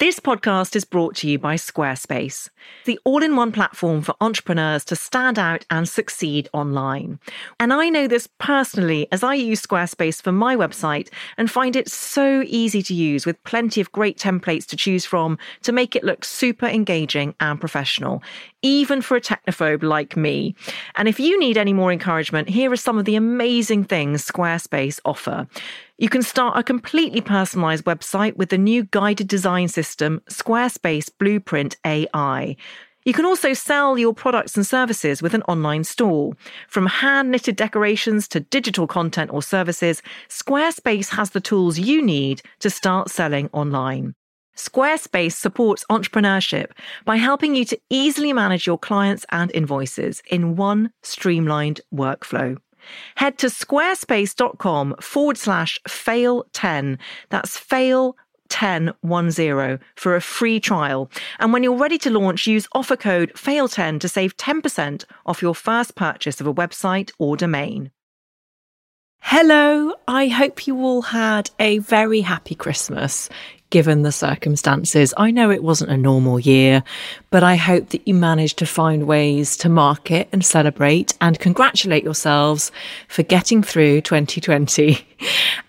This podcast is brought to you by Squarespace, the all in one platform for entrepreneurs to stand out and succeed online. And I know this personally as I use Squarespace for my website and find it so easy to use with plenty of great templates to choose from to make it look super engaging and professional, even for a technophobe like me. And if you need any more encouragement, here are some of the amazing things Squarespace offer. You can start a completely personalized website with the new guided design system, Squarespace Blueprint AI. You can also sell your products and services with an online store. From hand knitted decorations to digital content or services, Squarespace has the tools you need to start selling online. Squarespace supports entrepreneurship by helping you to easily manage your clients and invoices in one streamlined workflow. Head to squarespace.com forward slash fail 10. That's fail 1010 for a free trial. And when you're ready to launch, use offer code FAIL10 to save 10% off your first purchase of a website or domain. Hello, I hope you all had a very happy Christmas given the circumstances. I know it wasn't a normal year, but I hope that you managed to find ways to mark it and celebrate and congratulate yourselves for getting through 2020.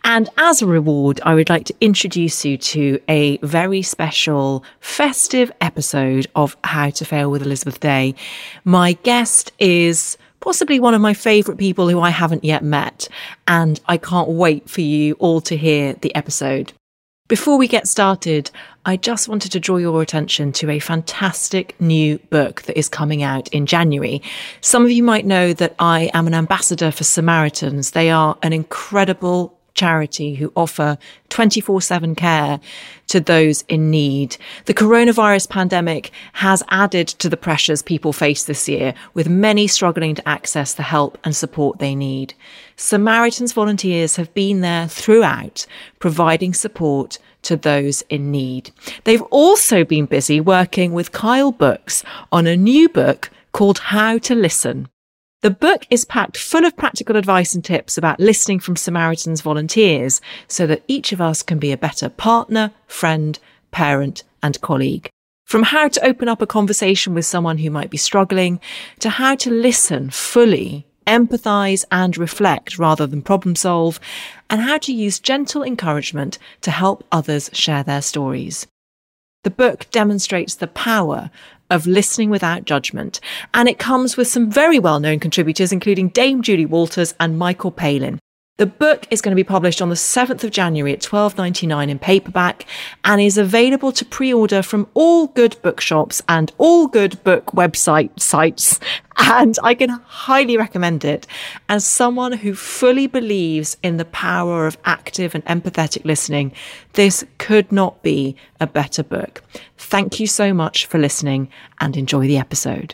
And as a reward, I would like to introduce you to a very special festive episode of How to Fail with Elizabeth Day. My guest is possibly one of my favourite people who I haven't yet met, and I can't wait for you all to hear the episode. Before we get started, I just wanted to draw your attention to a fantastic new book that is coming out in January. Some of you might know that I am an ambassador for Samaritans. They are an incredible charity who offer 24 7 care to those in need. The coronavirus pandemic has added to the pressures people face this year, with many struggling to access the help and support they need. Samaritans volunteers have been there throughout, providing support to those in need. They've also been busy working with Kyle Books on a new book called How to Listen. The book is packed full of practical advice and tips about listening from Samaritans volunteers so that each of us can be a better partner, friend, parent, and colleague. From how to open up a conversation with someone who might be struggling to how to listen fully, empathize and reflect rather than problem solve, and how to use gentle encouragement to help others share their stories. The book demonstrates the power of listening without judgment, and it comes with some very well known contributors, including Dame Julie Walters and Michael Palin. The book is going to be published on the 7th of January at 12.99 in paperback and is available to pre-order from all good bookshops and all good book website sites. And I can highly recommend it as someone who fully believes in the power of active and empathetic listening. This could not be a better book. Thank you so much for listening and enjoy the episode.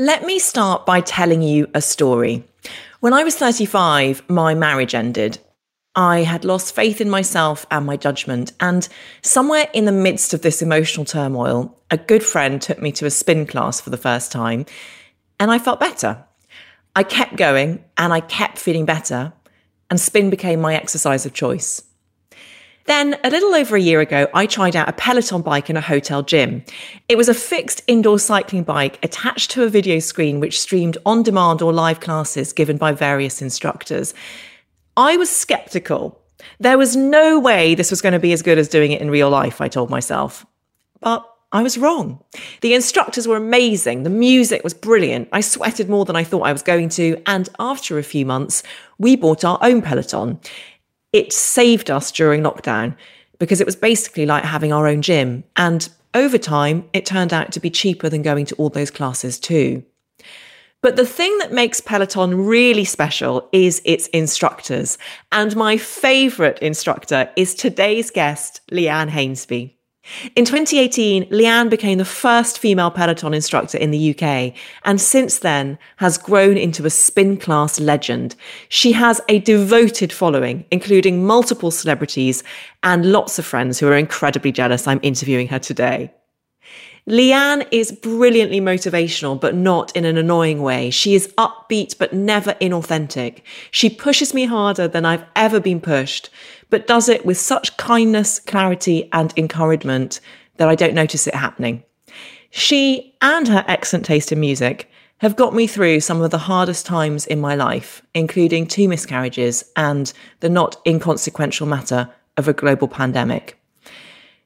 Let me start by telling you a story. When I was 35, my marriage ended. I had lost faith in myself and my judgment. And somewhere in the midst of this emotional turmoil, a good friend took me to a spin class for the first time, and I felt better. I kept going and I kept feeling better, and spin became my exercise of choice. Then, a little over a year ago, I tried out a Peloton bike in a hotel gym. It was a fixed indoor cycling bike attached to a video screen which streamed on demand or live classes given by various instructors. I was skeptical. There was no way this was going to be as good as doing it in real life, I told myself. But I was wrong. The instructors were amazing. The music was brilliant. I sweated more than I thought I was going to. And after a few months, we bought our own Peloton it saved us during lockdown because it was basically like having our own gym. And over time, it turned out to be cheaper than going to all those classes too. But the thing that makes Peloton really special is its instructors. And my favourite instructor is today's guest, Leanne Hainsby. In 2018, Leanne became the first female Peloton instructor in the UK and since then has grown into a spin class legend. She has a devoted following, including multiple celebrities and lots of friends who are incredibly jealous I'm interviewing her today. Leanne is brilliantly motivational, but not in an annoying way. She is upbeat, but never inauthentic. She pushes me harder than I've ever been pushed, but does it with such kindness, clarity, and encouragement that I don't notice it happening. She and her excellent taste in music have got me through some of the hardest times in my life, including two miscarriages and the not inconsequential matter of a global pandemic.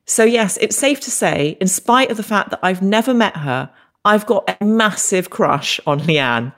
So, yes, it's safe to say, in spite of the fact that I've never met her, I've got a massive crush on Leanne.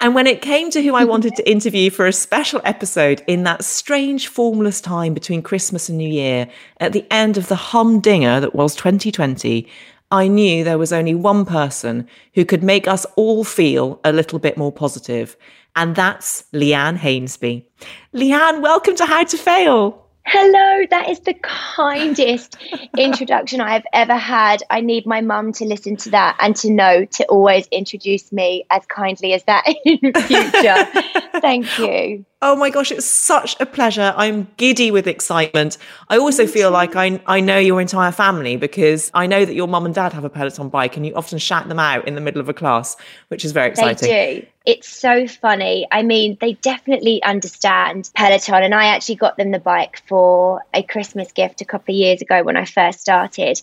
And when it came to who I wanted to interview for a special episode in that strange formless time between Christmas and New Year, at the end of the humdinger that was 2020, I knew there was only one person who could make us all feel a little bit more positive, and that's Leanne Hainsby. Leanne, welcome to How to Fail. Hello, that is the kindest introduction I have ever had. I need my mum to listen to that and to know to always introduce me as kindly as that in future. Thank you. Oh my gosh, it's such a pleasure. I'm giddy with excitement. I also feel like I, I know your entire family because I know that your mum and dad have a Peloton bike and you often shout them out in the middle of a class, which is very exciting. They do. It's so funny. I mean, they definitely understand Peloton, and I actually got them the bike for a Christmas gift a couple of years ago when I first started.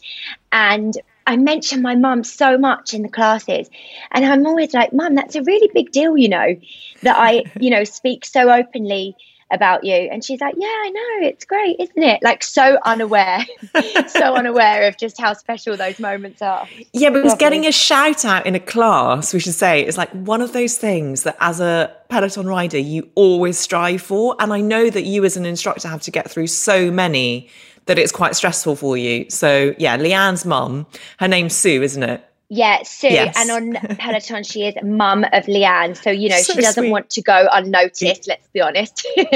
And I mention my mum so much in the classes. And I'm always like, Mum, that's a really big deal, you know, that I, you know, speak so openly about you. And she's like, Yeah, I know, it's great, isn't it? Like so unaware, so unaware of just how special those moments are. Yeah, because Lovely. getting a shout out in a class, we should say, is like one of those things that as a Peloton rider, you always strive for. And I know that you as an instructor have to get through so many that it's quite stressful for you. So yeah, Leanne's mum, her name's Sue, isn't it? Yeah, Sue. Yes. And on Peloton, she is mum of Leanne. So, you know, so she doesn't sweet. want to go unnoticed, let's be honest.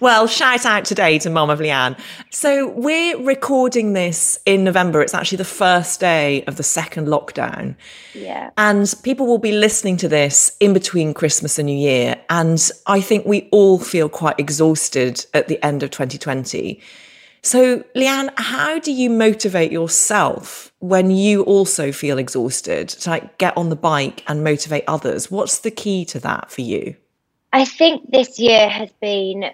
well, shout out today to mum of Leanne. So we're recording this in November. It's actually the first day of the second lockdown. Yeah. And people will be listening to this in between Christmas and New Year. And I think we all feel quite exhausted at the end of 2020. So, Leanne, how do you motivate yourself when you also feel exhausted to like get on the bike and motivate others? What's the key to that for you? I think this year has been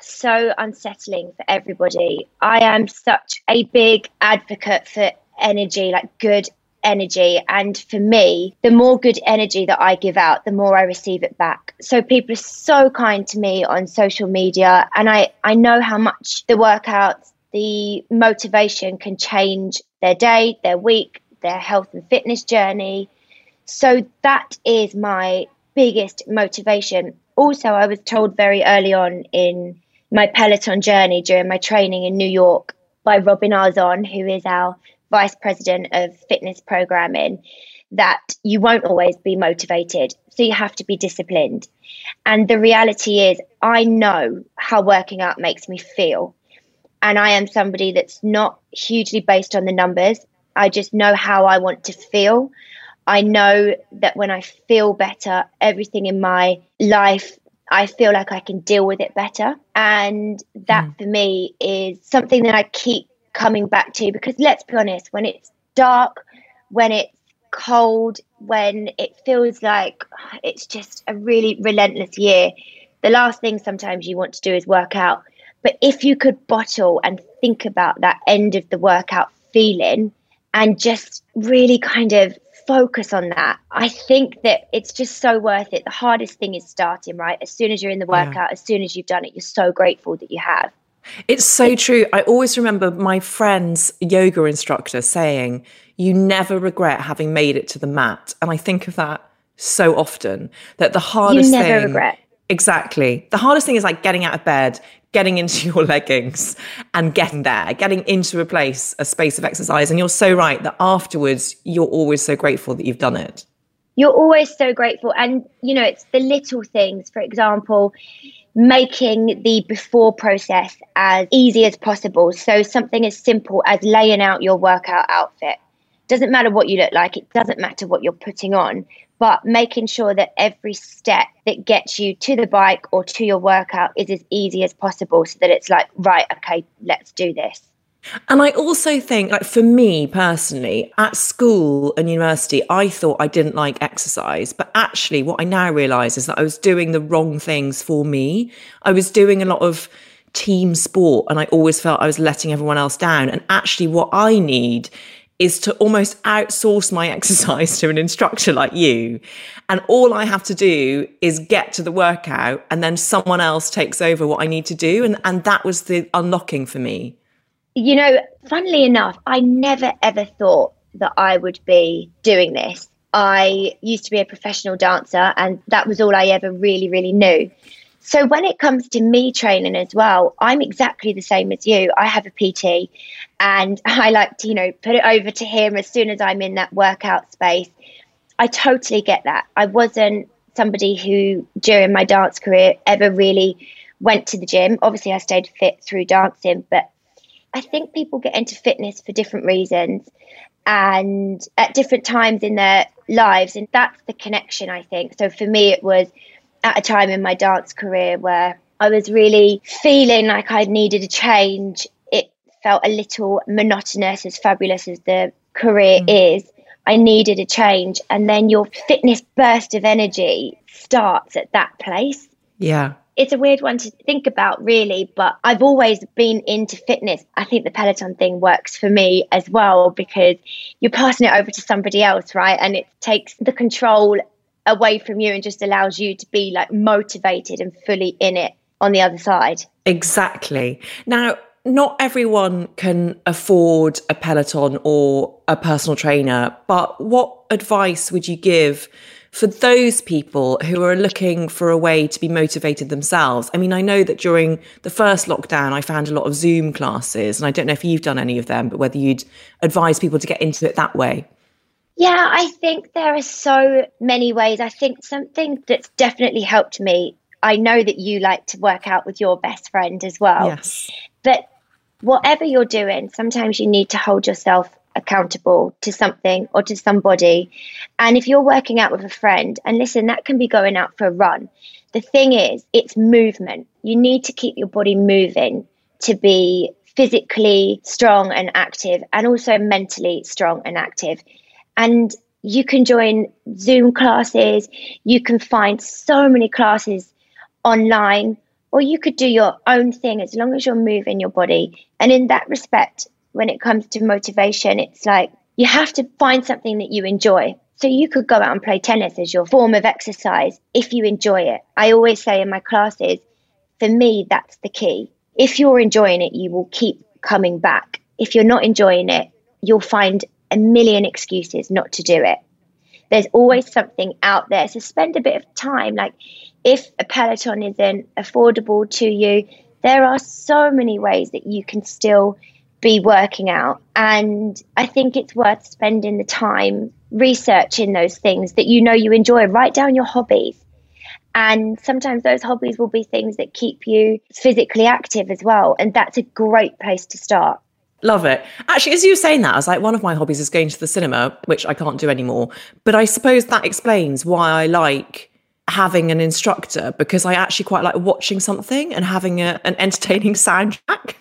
so unsettling for everybody. I am such a big advocate for energy, like good energy. And for me, the more good energy that I give out, the more I receive it back. So people are so kind to me on social media. And I, I know how much the workouts, the motivation can change their day, their week, their health and fitness journey. So that is my biggest motivation also, I was told very early on in my Peloton journey during my training in New York by Robin Arzon, who is our vice president of fitness programming, that you won't always be motivated. So you have to be disciplined. And the reality is, I know how working out makes me feel. And I am somebody that's not hugely based on the numbers. I just know how I want to feel. I know that when I feel better, everything in my life, I feel like I can deal with it better. And that mm. for me is something that I keep coming back to because let's be honest, when it's dark, when it's cold, when it feels like it's just a really relentless year, the last thing sometimes you want to do is work out. But if you could bottle and think about that end of the workout feeling and just really kind of focus on that. I think that it's just so worth it. The hardest thing is starting, right? As soon as you're in the workout, yeah. as soon as you've done it, you're so grateful that you have. It's so true. I always remember my friend's yoga instructor saying, You never regret having made it to the mat. And I think of that so often that the hardest you never thing regret. Exactly. The hardest thing is like getting out of bed, getting into your leggings and getting there, getting into a place, a space of exercise. And you're so right that afterwards, you're always so grateful that you've done it. You're always so grateful. And, you know, it's the little things, for example, making the before process as easy as possible. So something as simple as laying out your workout outfit. Doesn't matter what you look like, it doesn't matter what you're putting on, but making sure that every step that gets you to the bike or to your workout is as easy as possible so that it's like, right, okay, let's do this. And I also think, like, for me personally, at school and university, I thought I didn't like exercise. But actually, what I now realize is that I was doing the wrong things for me. I was doing a lot of team sport and I always felt I was letting everyone else down. And actually, what I need is to almost outsource my exercise to an instructor like you. And all I have to do is get to the workout and then someone else takes over what I need to do. And, and that was the unlocking for me. You know, funnily enough, I never ever thought that I would be doing this. I used to be a professional dancer, and that was all I ever really, really knew. So when it comes to me training as well, I'm exactly the same as you. I have a PT and I like to, you know, put it over to him as soon as I'm in that workout space. I totally get that. I wasn't somebody who during my dance career ever really went to the gym. Obviously I stayed fit through dancing, but I think people get into fitness for different reasons and at different times in their lives and that's the connection I think. So for me it was at a time in my dance career where I was really feeling like I needed a change. It felt a little monotonous, as fabulous as the career mm. is. I needed a change. And then your fitness burst of energy starts at that place. Yeah. It's a weird one to think about, really, but I've always been into fitness. I think the Peloton thing works for me as well because you're passing it over to somebody else, right? And it takes the control away from you and just allows you to be like motivated and fully in it on the other side. Exactly. Now, not everyone can afford a Peloton or a personal trainer, but what advice would you give for those people who are looking for a way to be motivated themselves? I mean, I know that during the first lockdown, I found a lot of Zoom classes, and I don't know if you've done any of them, but whether you'd advise people to get into it that way. Yeah, I think there are so many ways. I think something that's definitely helped me. I know that you like to work out with your best friend as well. Yes. But whatever you're doing, sometimes you need to hold yourself accountable to something or to somebody. And if you're working out with a friend, and listen, that can be going out for a run. The thing is, it's movement. You need to keep your body moving to be physically strong and active and also mentally strong and active. And you can join Zoom classes, you can find so many classes online, or you could do your own thing as long as you're moving your body. And in that respect, when it comes to motivation, it's like you have to find something that you enjoy. So you could go out and play tennis as your form of exercise if you enjoy it. I always say in my classes, for me, that's the key. If you're enjoying it, you will keep coming back. If you're not enjoying it, you'll find a million excuses not to do it. There's always something out there. So spend a bit of time. Like if a Peloton isn't affordable to you, there are so many ways that you can still be working out. And I think it's worth spending the time researching those things that you know you enjoy. Write down your hobbies. And sometimes those hobbies will be things that keep you physically active as well. And that's a great place to start. Love it. Actually, as you were saying that, I was like, one of my hobbies is going to the cinema, which I can't do anymore. But I suppose that explains why I like having an instructor because I actually quite like watching something and having a, an entertaining soundtrack,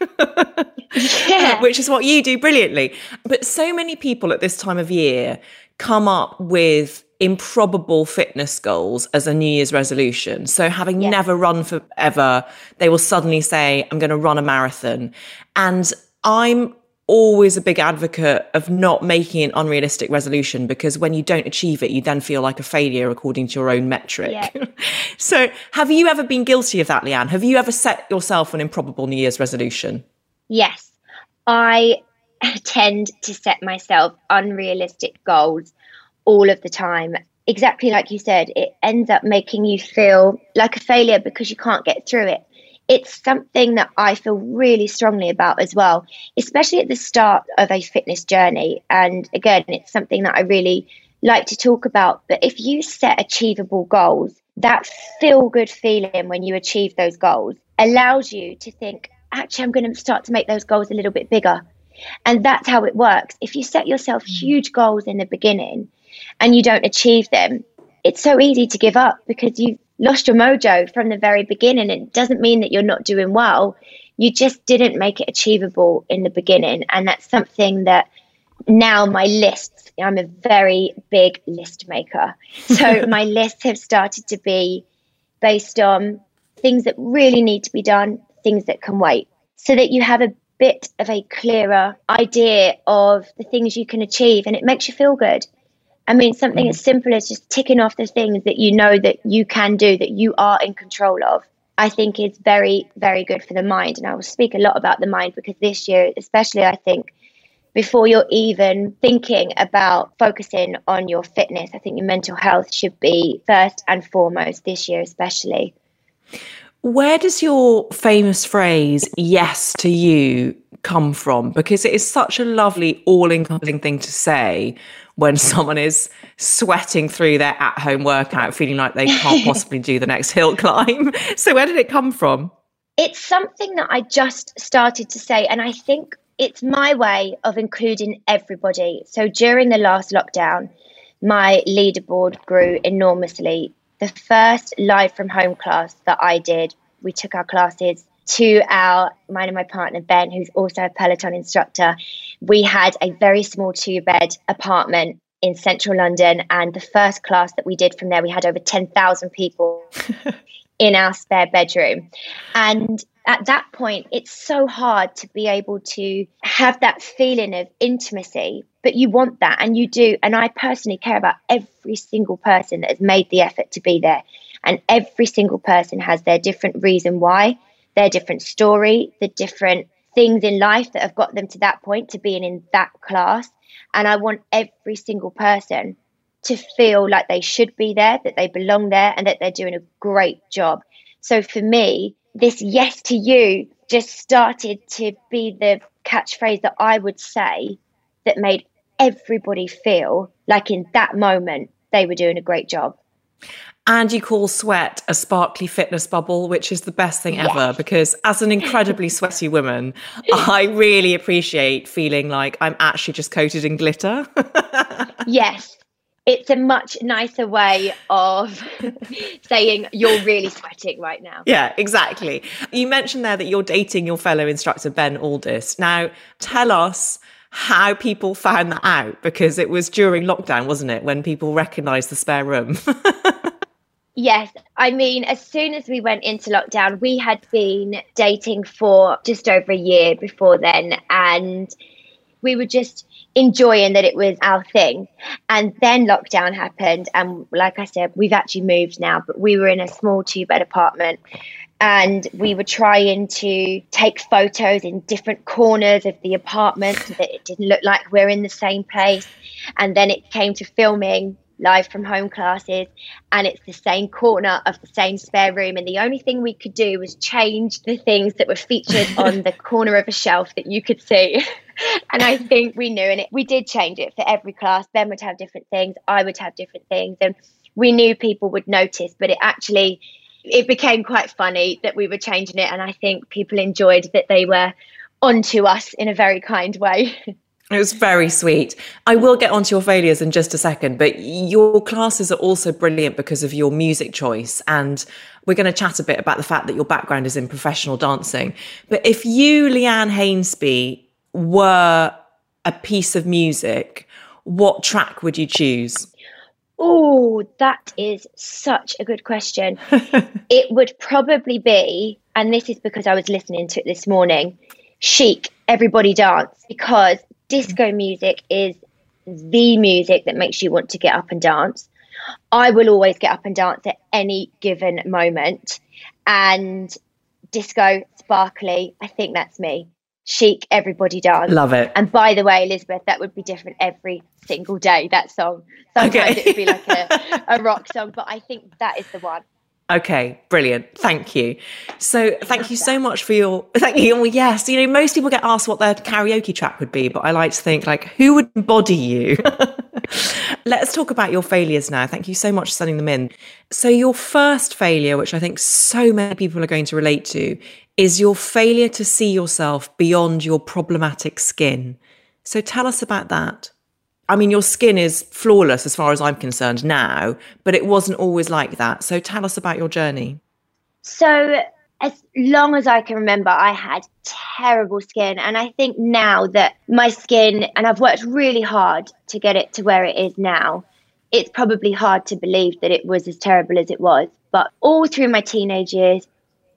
yeah. Uh, which is what you do brilliantly. But so many people at this time of year come up with improbable fitness goals as a New Year's resolution. So, having yeah. never run forever, they will suddenly say, I'm going to run a marathon. And I'm always a big advocate of not making an unrealistic resolution because when you don't achieve it, you then feel like a failure according to your own metric. Yeah. so, have you ever been guilty of that, Leanne? Have you ever set yourself an improbable New Year's resolution? Yes. I tend to set myself unrealistic goals all of the time. exactly like you said, it ends up making you feel like a failure because you can't get through it. It's something that I feel really strongly about as well, especially at the start of a fitness journey. And again, it's something that I really like to talk about. But if you set achievable goals, that feel good feeling when you achieve those goals allows you to think, actually, I'm going to start to make those goals a little bit bigger. And that's how it works. If you set yourself mm. huge goals in the beginning and you don't achieve them, it's so easy to give up because you've lost your mojo from the very beginning. It doesn't mean that you're not doing well. You just didn't make it achievable in the beginning. And that's something that now my lists, I'm a very big list maker. So my lists have started to be based on things that really need to be done, things that can wait, so that you have a bit of a clearer idea of the things you can achieve and it makes you feel good. I mean, something as simple as just ticking off the things that you know that you can do, that you are in control of, I think is very, very good for the mind. And I will speak a lot about the mind because this year, especially, I think before you're even thinking about focusing on your fitness, I think your mental health should be first and foremost this year, especially. Where does your famous phrase, yes to you, come from? Because it is such a lovely, all encompassing thing to say when someone is sweating through their at home workout, feeling like they can't possibly do the next hill climb. So, where did it come from? It's something that I just started to say. And I think it's my way of including everybody. So, during the last lockdown, my leaderboard grew enormously the first live from home class that I did, we took our classes to our mine and my partner Ben, who's also a Peloton instructor. We had a very small two bed apartment in central London, and the first class that we did from there, we had over ten thousand people in our spare bedroom, and at that point, it's so hard to be able to have that feeling of intimacy, but you want that and you do. And I personally care about every single person that has made the effort to be there. And every single person has their different reason why, their different story, the different things in life that have got them to that point to being in that class. And I want every single person to feel like they should be there, that they belong there, and that they're doing a great job. So for me, this yes to you just started to be the catchphrase that I would say that made everybody feel like in that moment they were doing a great job. And you call sweat a sparkly fitness bubble, which is the best thing yes. ever because as an incredibly sweaty woman, I really appreciate feeling like I'm actually just coated in glitter. yes it's a much nicer way of saying you're really sweating right now. Yeah, exactly. You mentioned there that you're dating your fellow instructor, Ben Alldis. Now, tell us how people found that out because it was during lockdown, wasn't it, when people recognized the spare room? Yes, I mean, as soon as we went into lockdown, we had been dating for just over a year before then. And we were just enjoying that it was our thing. And then lockdown happened. And like I said, we've actually moved now, but we were in a small two bed apartment and we were trying to take photos in different corners of the apartment so that it didn't look like we're in the same place. And then it came to filming live from home classes and it's the same corner of the same spare room. And the only thing we could do was change the things that were featured on the corner of a shelf that you could see. And i think we knew and it, we did change it for every class. Ben would have different things. I would have different things. And we knew people would notice but it actually it became quite funny that we were changing it. And i think people enjoyed that they were onto us in a very kind way It was very sweet. I will get onto your failures in just a second, but your classes are also brilliant because of your music choice. And we're going to chat a bit about the fact that your background is in professional dancing. But if you, Leanne Hainsby, were a piece of music, what track would you choose? Oh, that is such a good question. it would probably be, and this is because I was listening to it this morning, Chic, Everybody Dance, because disco music is the music that makes you want to get up and dance. I will always get up and dance at any given moment. And disco, sparkly, I think that's me. chic everybody does. Love it. And by the way, Elizabeth, that would be different every single day, that song. Sometimes okay. it would be like a, a rock song, but I think that is the one. Okay, brilliant. Thank you. So, thank you so much for your. Thank you. Well, yes, you know, most people get asked what their karaoke track would be, but I like to think like, who would embody you? Let's talk about your failures now. Thank you so much for sending them in. So, your first failure, which I think so many people are going to relate to, is your failure to see yourself beyond your problematic skin. So, tell us about that. I mean, your skin is flawless as far as I'm concerned now, but it wasn't always like that. So tell us about your journey. So, as long as I can remember, I had terrible skin. And I think now that my skin, and I've worked really hard to get it to where it is now, it's probably hard to believe that it was as terrible as it was. But all through my teenage years,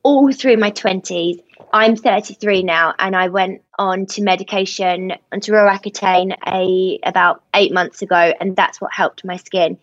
all through my 20s, I'm 33 now, and I went on to medication onto Roaccutane a about eight months ago, and that's what helped my skin.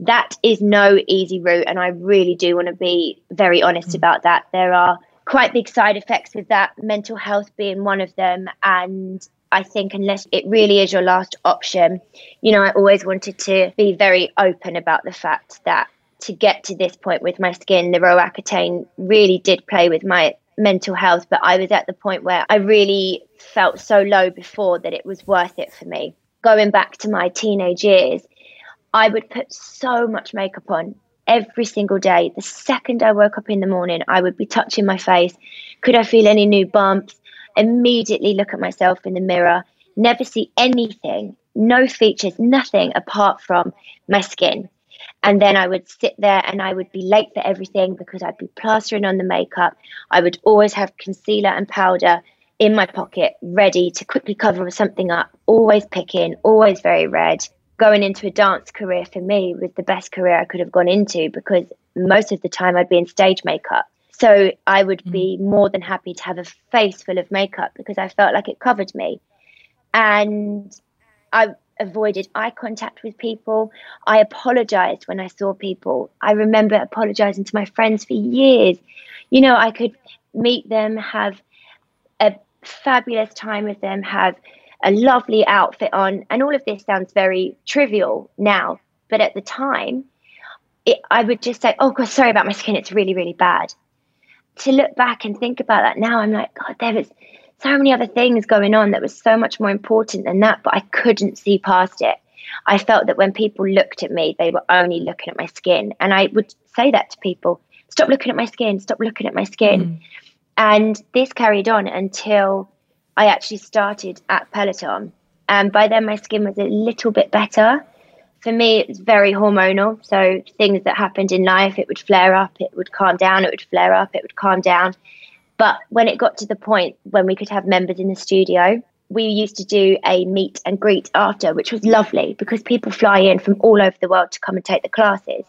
That is no easy route, and I really do want to be very honest mm. about that. There are quite big side effects with that, mental health being one of them, and I think unless it really is your last option, you know, I always wanted to be very open about the fact that to get to this point with my skin, the Roaccutane really did play with my mental health, but I was at the point where I really felt so low before that it was worth it for me. Going back to my teenage years, I would put so much makeup on every single day. The second I woke up in the morning, I would be touching my face. Could I feel any new bumps? Immediately look at myself in the mirror, never see anything, no features, nothing apart from my skin. And then I would sit there and I would be late for everything because I'd be plastering on the makeup. I would always have concealer and powder in my pocket, ready to quickly cover something up, always picking, always very red. Going into a dance career for me was the best career I could have gone into because most of the time I'd be in stage makeup. So I would be mm. more than happy to have a face full of makeup because I felt like it covered me. And I avoided eye contact with people. I apologized when I saw people. I remember apologizing to my friends for years. You know, I could meet them, have a fabulous time with them, have a lovely outfit on. And all of this sounds very trivial now. But at the time, it, I would just say, oh, God, sorry about my skin. It's really, really bad. To look back and think about that now, I'm like, God, there was so many other things going on that was so much more important than that, but I couldn't see past it. I felt that when people looked at me, they were only looking at my skin. And I would say that to people stop looking at my skin, stop looking at my skin. Mm. And this carried on until I actually started at Peloton. And by then, my skin was a little bit better. For me, it was very hormonal. So, things that happened in life, it would flare up, it would calm down, it would flare up, it would calm down. But when it got to the point when we could have members in the studio, we used to do a meet and greet after, which was lovely because people fly in from all over the world to come and take the classes.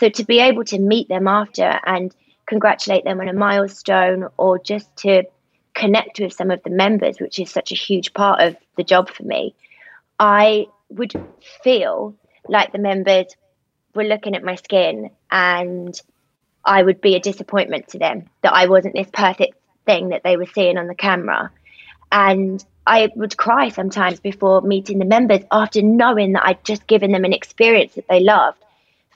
So to be able to meet them after and congratulate them on a milestone or just to connect with some of the members, which is such a huge part of the job for me, I would feel like the members were looking at my skin and I would be a disappointment to them that I wasn't this perfect thing that they were seeing on the camera. And I would cry sometimes before meeting the members after knowing that I'd just given them an experience that they loved.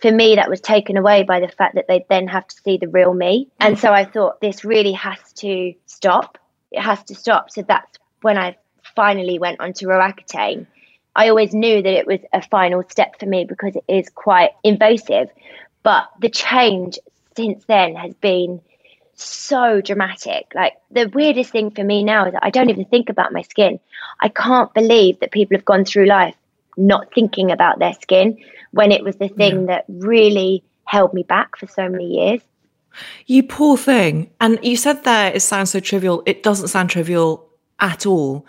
For me, that was taken away by the fact that they'd then have to see the real me. And so I thought this really has to stop. It has to stop. So that's when I finally went on to Roaccutane. I always knew that it was a final step for me because it is quite invasive. But the change since then has been so dramatic. Like the weirdest thing for me now is that I don't even think about my skin. I can't believe that people have gone through life not thinking about their skin when it was the thing yeah. that really held me back for so many years. You poor thing. And you said there it sounds so trivial. It doesn't sound trivial at all.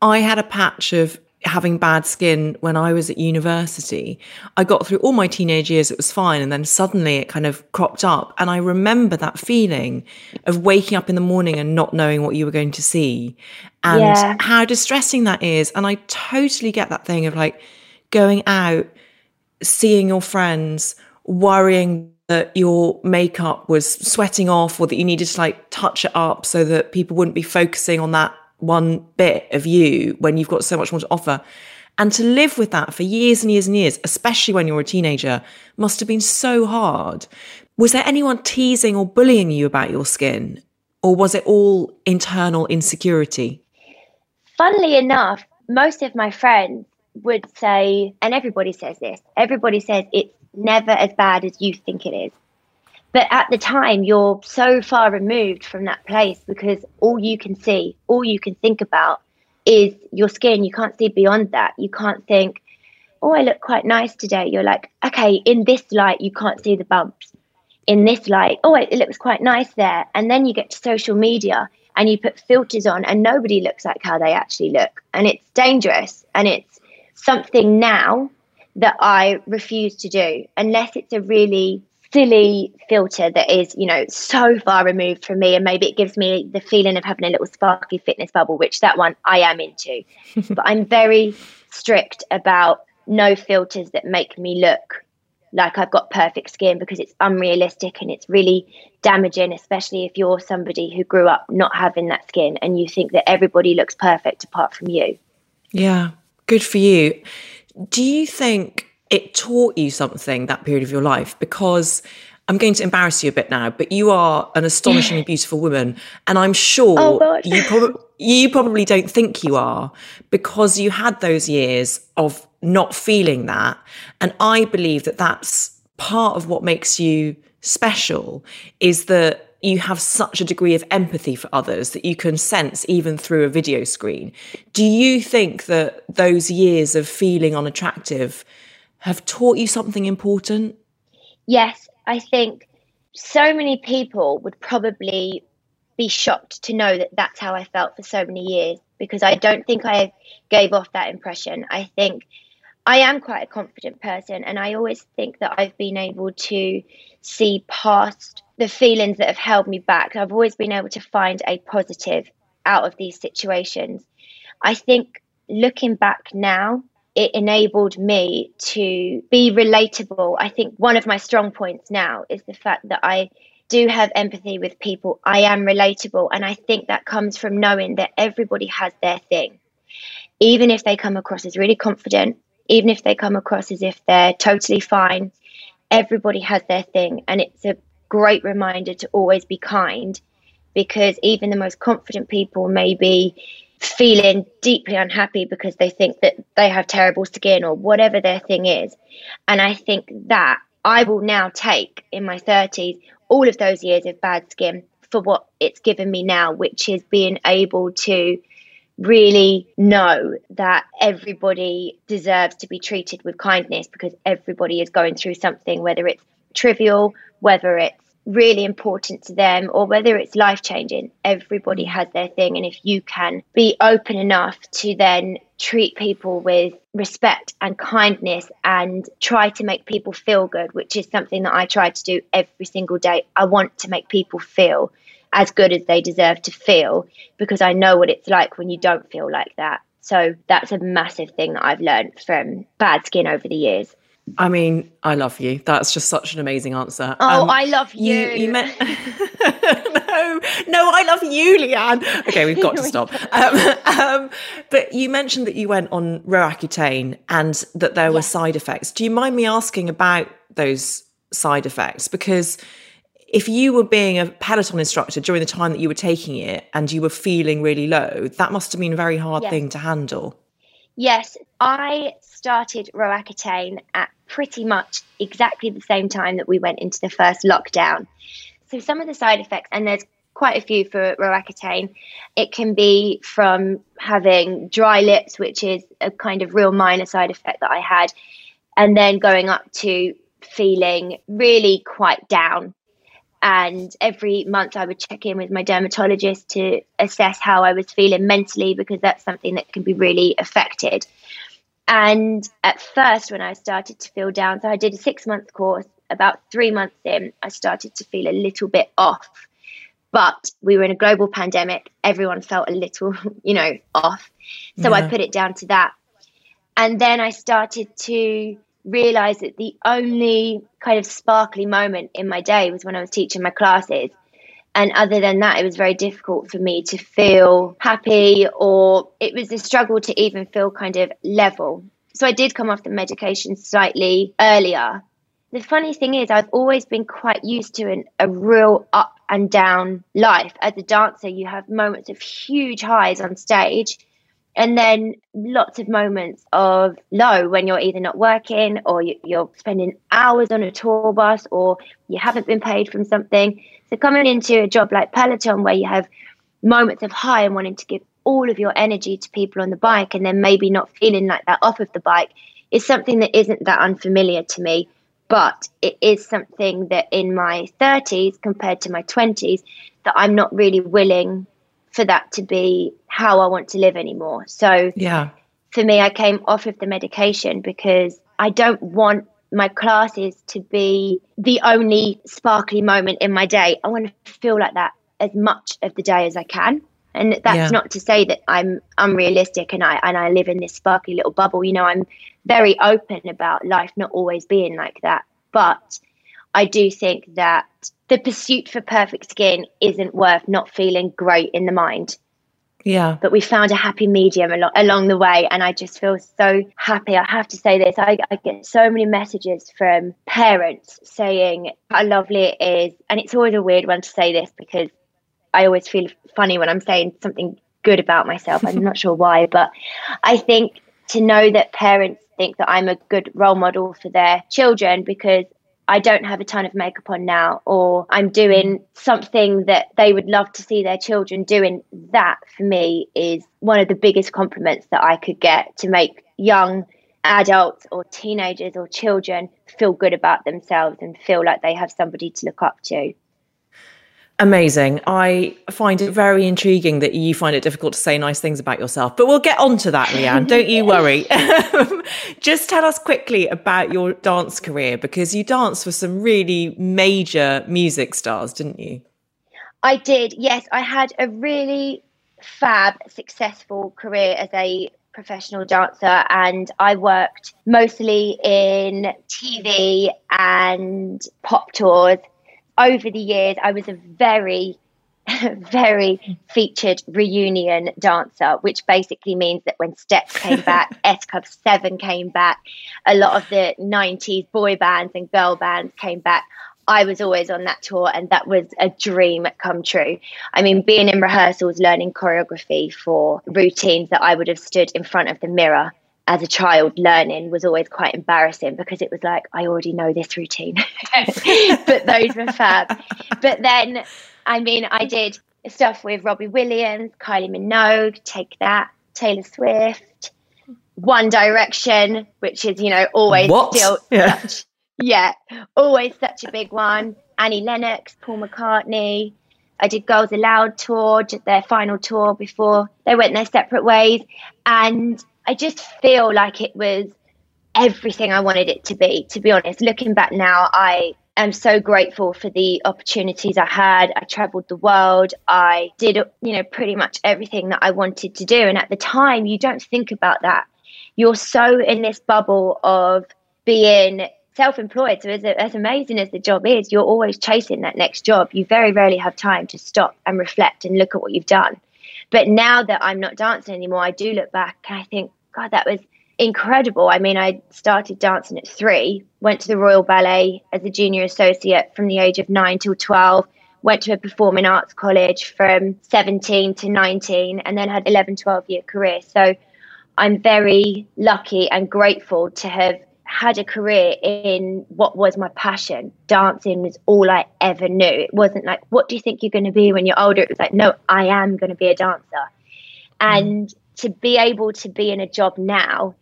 I had a patch of having bad skin when I was at university. I got through all my teenage years, it was fine. And then suddenly it kind of cropped up. And I remember that feeling of waking up in the morning and not knowing what you were going to see and yeah. how distressing that is. And I totally get that thing of like going out, seeing your friends, worrying that your makeup was sweating off or that you needed to like touch it up so that people wouldn't be focusing on that one bit of you when you've got so much more to offer. And to live with that for years and years and years, especially when you're a teenager, must have been so hard. Was there anyone teasing or bullying you about your skin? Or was it all internal insecurity? Funnily enough, most of my friends would say, and everybody says this, everybody says it's never as bad as you think it is. But at the time, you're so far removed from that place because all you can see, all you can think about is your skin. You can't see beyond that. You can't think, oh, I look quite nice today. You're like, okay, in this light, you can't see the bumps. In this light, oh, it looks quite nice there. And then you get to social media and you put filters on, and nobody looks like how they actually look. And it's dangerous. And it's something now that I refuse to do unless it's a really silly filter that is, you know, so far removed from me. And maybe it gives me the feeling of having a little sparky fitness bubble, which that one I am into. but I'm very strict about no filters that make me look like I've got perfect skin because it's unrealistic and it's really damaging, especially if you're somebody who grew up not having that skin and you think that everybody looks perfect apart from you. Yeah, good for you. Do you think it taught you something that period of your life because I'm going to embarrass you a bit now, but you are an astonishingly beautiful woman, and I'm sure oh you probably you probably don't think you are because you had those years of not feeling that, and I believe that that's part of what makes you special is that you have such a degree of empathy for others that you can sense even through a video screen. Do you think that those years of feeling unattractive have taught you something important? Yes, I think so many people would probably be shocked to know that that's how I felt for so many years because I don't think I gave off that impression. I think I am quite a confident person and I always think that I've been able to see past the feelings that have held me back. I've always been able to find a positive out of these situations. I think looking back now, it enabled me to be relatable. I think one of my strong points now is the fact that I do have empathy with people. I am relatable. And I think that comes from knowing that everybody has their thing. Even if they come across as really confident, even if they come across as if they're totally fine, everybody has their thing. And it's a great reminder to always be kind because even the most confident people may be feeling deeply unhappy because they think that they have terrible skin or whatever their thing is. And I think that I will now take in my 30s all of those years of bad skin for what it's given me now, which is being able to really know that everybody deserves to be treated with kindness because everybody is going through something, whether it's trivial, whether it's really important to them or whether it's life changing. Everybody has their thing. And if you can be open enough to then treat people with respect and kindness and try to make people feel good, which is something that I try to do every single day. I want to make people feel as good as they deserve to feel because I know what it's like when you don't feel like that. So that's a massive thing that I've learned from bad skin over the years. I mean, I love you. That's just such an amazing answer. Oh, um, I love you. You, you no, no, I love you, Leanne. Okay, we've got to stop. Um, um, but you mentioned that you went on Roaccutane and that there were side effects. Do you mind me asking about those side effects? Because if you were being a peloton instructor during the time that you were taking it and you were feeling really low, that must have been a very hard thing to handle. Yes, I started Roaccutane at pretty much exactly the same time that we went into the first lockdown. So some of the side effects, and there's quite a few for Roaccutane. It can be from having dry lips, which is a kind of real minor side effect that I had, and then going up to feeling really quite down. And every month I would check in with my dermatologist to assess how I was feeling mentally because that's something that can be really affected. And at first, when I started to feel down, so I did a six month course. About three months in, I started to feel a little bit off. But we were in a global pandemic. Everyone felt a little, you know, off. So yeah. I put it down to that. And then I started to realize that the only kind of sparkly moment in my day was when I was teaching my classes. And other than that, it was very difficult for me to feel happy, or it was a struggle to even feel kind of level. So I did come off the medication slightly earlier. The funny thing is, I've always been quite used to an, a real up and down life. As a dancer, you have moments of huge highs on stage and then lots of moments of low when you're either not working or you're spending hours on a tour bus or you haven't been paid from something. So coming into a job like Peloton where you have moments of high and wanting to give all of your energy to people on the bike and then maybe not feeling like that off of the bike is something that isn't that unfamiliar to me. But it is something that in my 30s compared to my 20s that I'm not really willing for that to be how I want to live anymore. So yeah, for me, I came off of the medication because I don't want my classes to be the only sparkly moment in my day. I want to feel like that as much of the day as I can. And that's yeah. not to say that I'm unrealistic and I and I live in this sparkly little bubble. You know, I'm very open about life not always being like that. But I do think that the pursuit for perfect skin isn't worth not feeling great in the mind. Yeah. But we found a happy medium along, along the way. And I just feel so happy. I have to say this I, I get so many messages from parents saying how lovely it is. And it's always a weird one to say this because I always feel funny when I'm saying something good about myself. I'm not sure why. But I think to know that parents think that I'm a good role model for their children because I don't have a ton of makeup on now, or I'm doing something that they would love to see their children doing. That for me is one of the biggest compliments that I could get to make young adults or teenagers or children feel good about themselves and feel like they have somebody to look up to. Amazing. I find it very intriguing that you find it difficult to say nice things about yourself, but we'll get on to that, Leanne. Don't you worry. Just tell us quickly about your dance career because you danced for some really major music stars, didn't you? I did. Yes, I had a really fab, successful career as a professional dancer and I worked mostly in TV and pop tours over the years, I was a very, very featured reunion dancer, which basically means that when Steps came back, S Club 7 came back, a lot of the 90s boy bands and girl bands came back. I was always on that tour, and that was a dream come true. I mean, being in rehearsals, learning choreography for routines that I would have stood in front of the mirror as a child learning was always quite embarrassing because it was like I already know this routine. but those were fab. But then I mean I did stuff with Robbie Williams, Kylie Minogue, Take That, Taylor Swift, One Direction, which is, you know, always what? still yeah. Such, yeah, always such a big one. Annie Lennox, Paul McCartney. I did Girls Aloud tour, their final tour before they went their separate ways. And I just feel like it was everything I wanted it to be. To be honest, looking back now, I am so grateful for the opportunities I had. I traveled the world. I did, you know, pretty much everything that I wanted to do. And at the time, you don't think about that. You're so in this bubble of being self-employed. So as, as amazing as the job is, you're always chasing that next job. You very rarely have time to stop and reflect and look at what you've done. But now that I'm not dancing anymore, I do look back and I think, God, that was incredible. I mean, I started dancing at three, went to the Royal Ballet as a junior associate from the age of nine till 12, went to a performing arts college from 17 to 19, and then had 11, 12 year career. So I'm very lucky and grateful to have had a career in what was my passion. Dancing was all I ever knew. It wasn't like, what do you think you're going to be when you're older? It was like, no, I am going to be a dancer. Mm. And to be able to be in a job now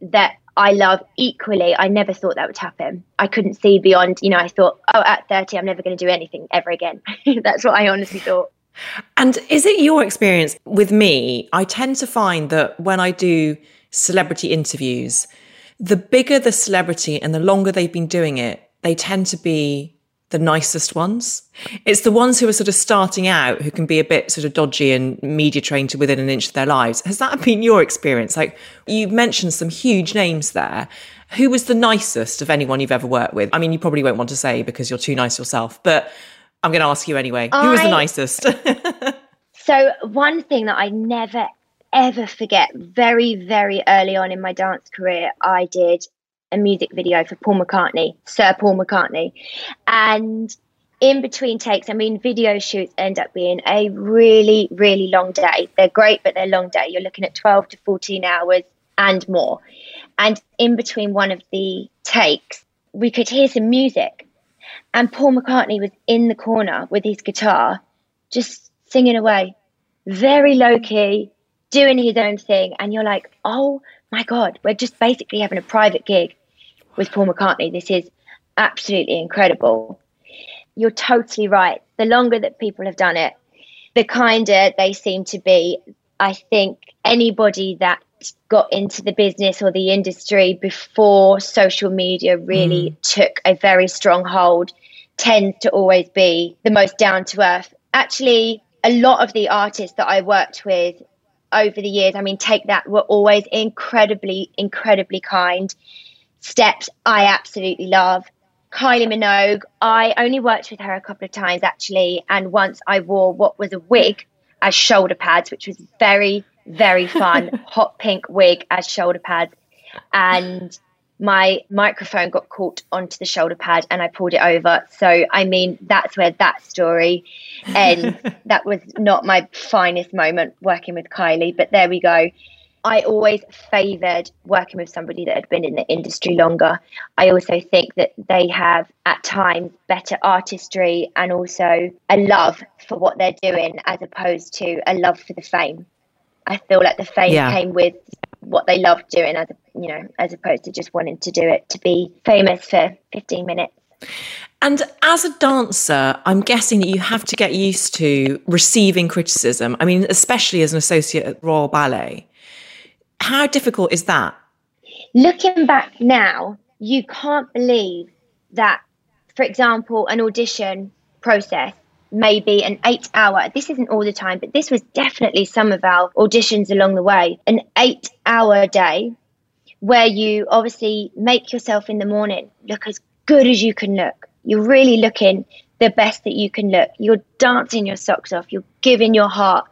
that I love equally, I never thought that would happen. I couldn't see beyond, you know, I thought, oh, at 30, I'm never going to do anything ever again. That's what I honestly thought. And is it your experience with me? I tend to find that when I do celebrity interviews, the bigger the celebrity and the longer they've been doing it, they tend to be the nicest ones. It's the ones who are sort of starting out who can be a bit sort of dodgy and media trained to within an inch of their lives. Has that been your experience? Like you mentioned some huge names there. Who was the nicest of anyone you've ever worked with? I mean, you probably won't want to say because you're too nice yourself, but I'm going to ask you anyway. Who was the nicest? so, one thing that I never ever forget, very, very early on in my dance career, I did a music video for Paul McCartney, Sir Paul McCartney. And in between takes, I mean, video shoots end up being a really, really long day. They're great, but they're long day. You're looking at 12 to 14 hours and more. And in between one of the takes, we could hear some music. And Paul McCartney was in the corner with his guitar, just singing away, very low key, doing his own thing. And you're like, oh my God, we're just basically having a private gig with Paul McCartney. This is absolutely incredible. You're totally right. The longer that people have done it, the kinder they seem to be. I think anybody that got into the business or the industry before social media really mm. took a very strong hold tends to always be the most down to earth. Actually, a lot of the artists that I worked with over the years, I mean, take that, were always incredibly, incredibly kind. Steps, I absolutely love. Kylie Minogue, I only worked with her a couple of times actually, and once I wore what was a wig as shoulder pads, which was very, very fun. hot pink wig as shoulder pads. And my microphone got caught onto the shoulder pad and I pulled it over. So, I mean, that's where that story ends. that was not my finest moment working with Kylie, but there we go. I always favoured working with somebody that had been in the industry longer. I also think that they have at times better artistry and also a love for what they're doing as opposed to a love for the fame. I feel like the fame yeah. came with what they loved doing as a, you know as opposed to just wanting to do it to be famous for 15 minutes and as a dancer, I'm guessing that you have to get used to receiving criticism. I mean, especially as an associate at Royal Ballet. How difficult is that? Looking back now, you can't believe that, for example, an audition process may be an eight hour, this isn't all the time, but this was definitely some of our auditions along the way, an eight hour day where you obviously make yourself in the morning look as good as you can look. You're really looking the best that you can look. You're dancing your socks off. You're giving your heart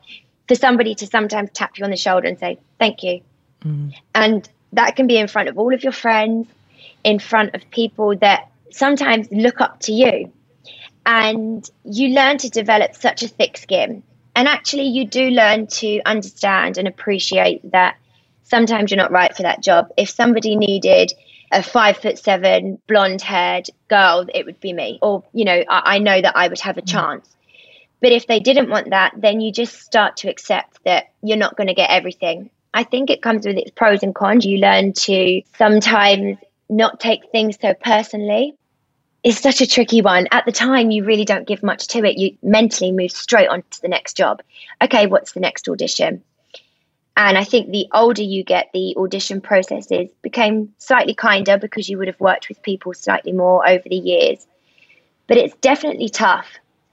for somebody to sometimes tap you on the shoulder and say, Thank you. Mm. And that can be in front of all of your friends, in front of people that sometimes look up to you. And you learn to develop such a thick skin. And actually, you do learn to understand and appreciate that sometimes you're not right for that job. If somebody needed a five foot seven, blonde haired girl, it would be me. Or, you know, I, I know that I would have a mm. chance. But if they didn't want that, then you just start to accept that you're not going to get everything. I think it comes with its pros and cons. You learn to sometimes not take things so personally. It's such a tricky one. At the time, you really don't give much to it. You mentally move straight on to the next job. Okay, what's the next audition? And I think the older you get, the audition processes became slightly kinder because you would have worked with people slightly more over the years. But it's definitely tough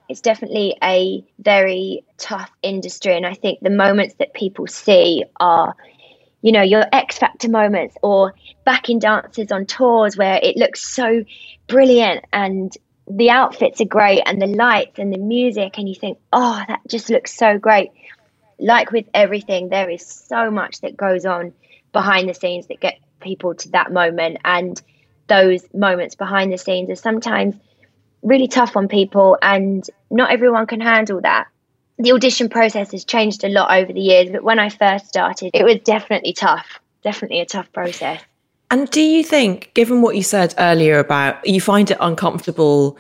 it's definitely a very tough industry. And I think the moments that people see are, you know, your X Factor moments or backing dancers on tours where it looks so brilliant and the outfits are great and the lights and the music. And you think, oh, that just looks so great. Like with everything, there is so much that goes on behind the scenes that get people to that moment. And those moments behind the scenes are sometimes really tough on people, and not everyone can handle that. The audition process has changed a lot over the years, but when I first started, it was definitely tough, definitely a tough process. And do you think, given what you said earlier about you find it uncomfortable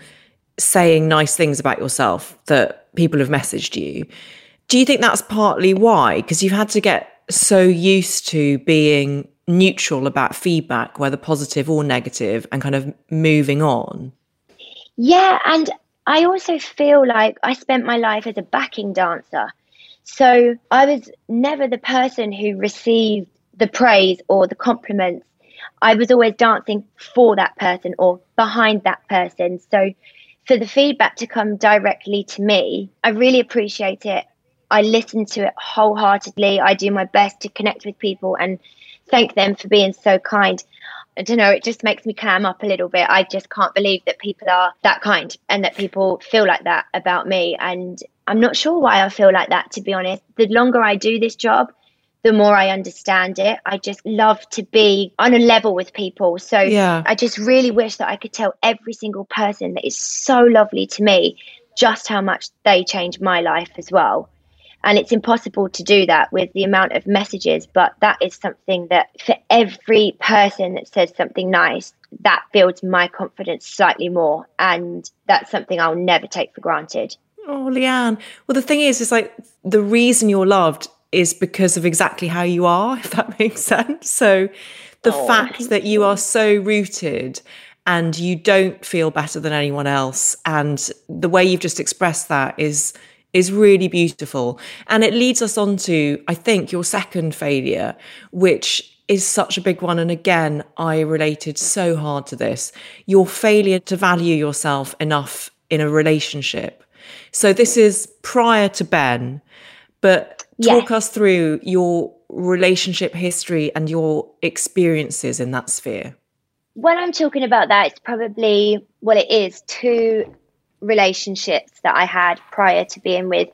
saying nice things about yourself that people have messaged you, do you think that's partly why? Because you've had to get so used to being neutral about feedback, whether positive or negative, and kind of moving on? Yeah, and I also feel like I spent my life as a backing dancer. So I was never the person who received the praise or the compliments. I was always dancing for that person or behind that person. So for the feedback to come directly to me, I really appreciate it. I listen to it wholeheartedly. I do my best to connect with people and thank them for being so kind. I don't know, it just makes me clam up a little bit. I just can't believe that people are that kind and that people feel like that about me. And I'm not sure why I feel like that, to be honest. The longer I do this job, the more I understand it. I just love to be on a level with people. So yeah. I just really wish that I could tell every single person that is so lovely to me just how much they changed my life as well. And it's impossible to do that with the amount of messages, but that is something that for every person that says something nice, that builds my confidence slightly more. And that's something I'll never take for granted. Oh, Leanne. Well, the thing is, is like the reason you're loved is because of exactly how you are, if that makes sense. So the oh, fact that you are so rooted and you don't feel better than anyone else and the way you've just expressed that is is really beautiful. And it leads us on to, I think, your second failure, which is such a big one. And again, I related so hard to this your failure to value yourself enough in a relationship. So this is prior to Ben, but talk yes. us through your relationship history and your experiences in that sphere. When I'm talking about that, it's probably, well, it is two relationships that I had prior to being with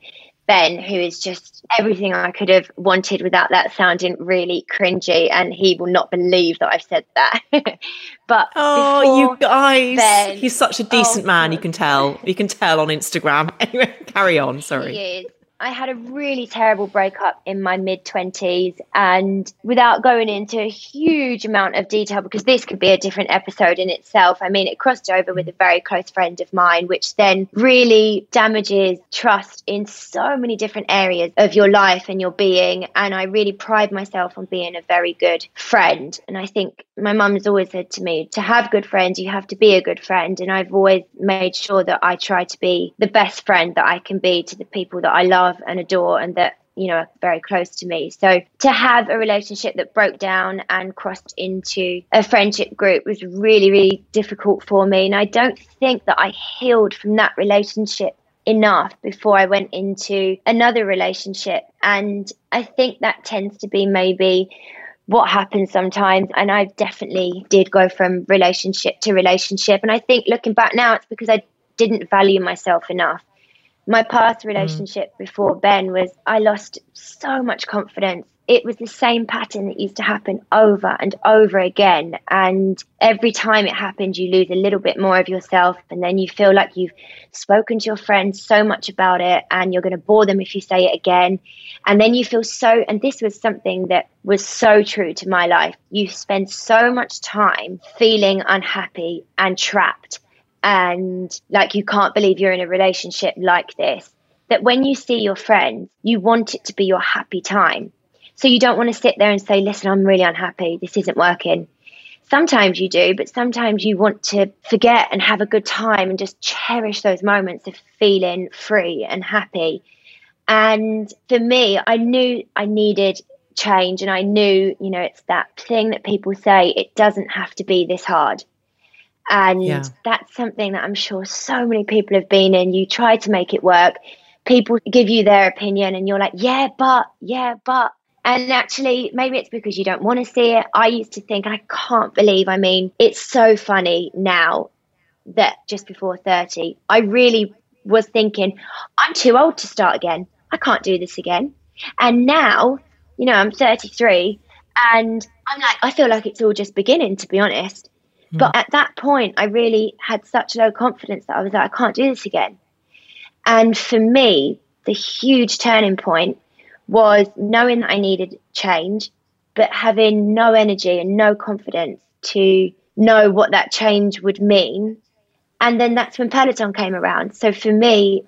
Ben, who is just everything I could have wanted without that sounding really cringy. And he will not believe that I've said that. but oh, you guys, ben, he's such a decent oh, man. You can tell. You can tell on Instagram. Anyway, carry on. Sorry. I had a really terrible breakup in my mid 20s. And without going into a huge amount of detail, because this could be a different episode in itself, I mean, it crossed over with a very close friend of mine, which then really damages trust in so many different areas of your life and your being. And I really pride myself on being a very good friend. And I think my mum has always said to me, to have good friends, you have to be a good friend. And I've always made sure that I try to be the best friend that I can be to the people that I love love and adore and that you know are very close to me. So to have a relationship that broke down and crossed into a friendship group was really really difficult for me. And i don't think that i healed from that relationship enough before i went into another relationship. And i think that tends to be maybe what happens sometimes. And i definitely did go from relationship to relationship. And i think looking back now it's because i didn't value myself enough my past mm. relationship mm. before Ben was I lost so much confidence. It was the same pattern that used to happen over and over again. And every time it happened, you lose a little bit more of yourself. And then you feel like you've spoken to your friends so much about it and you're going to bore them if you say it again. And then you feel so, and this was something that was so true to my life. You spend so much time feeling unhappy and trapped and like you can't believe you're in a relationship like this that when you see your friends you want it to be your happy time. So you don't want to sit there and say listen i'm really unhappy. This isn't working. Sometimes you do but sometimes you want to forget and have a good time and just cherish those moments of feeling free and happy. And for me i knew i needed change and i knew you know it's that thing that people say it doesn't have to be this hard and yeah. that's something that I'm sure so many people have been in. You try to make it work, people give you their opinion, and you're like, yeah, but, yeah, but. And actually, maybe it's because you don't want to see it. I used to think, I can't believe, I mean, it's so funny now that just before 30, I really was thinking, I'm too old to start again. I can't do this again. And now, you know, I'm 33 and I'm like, I feel like it's all just beginning, to be honest. But at that point, I really had such low confidence that I was like, I can't do this again. And for me, the huge turning point was knowing that I needed change, but having no energy and no confidence to know what that change would mean. And then that's when Peloton came around. So for me,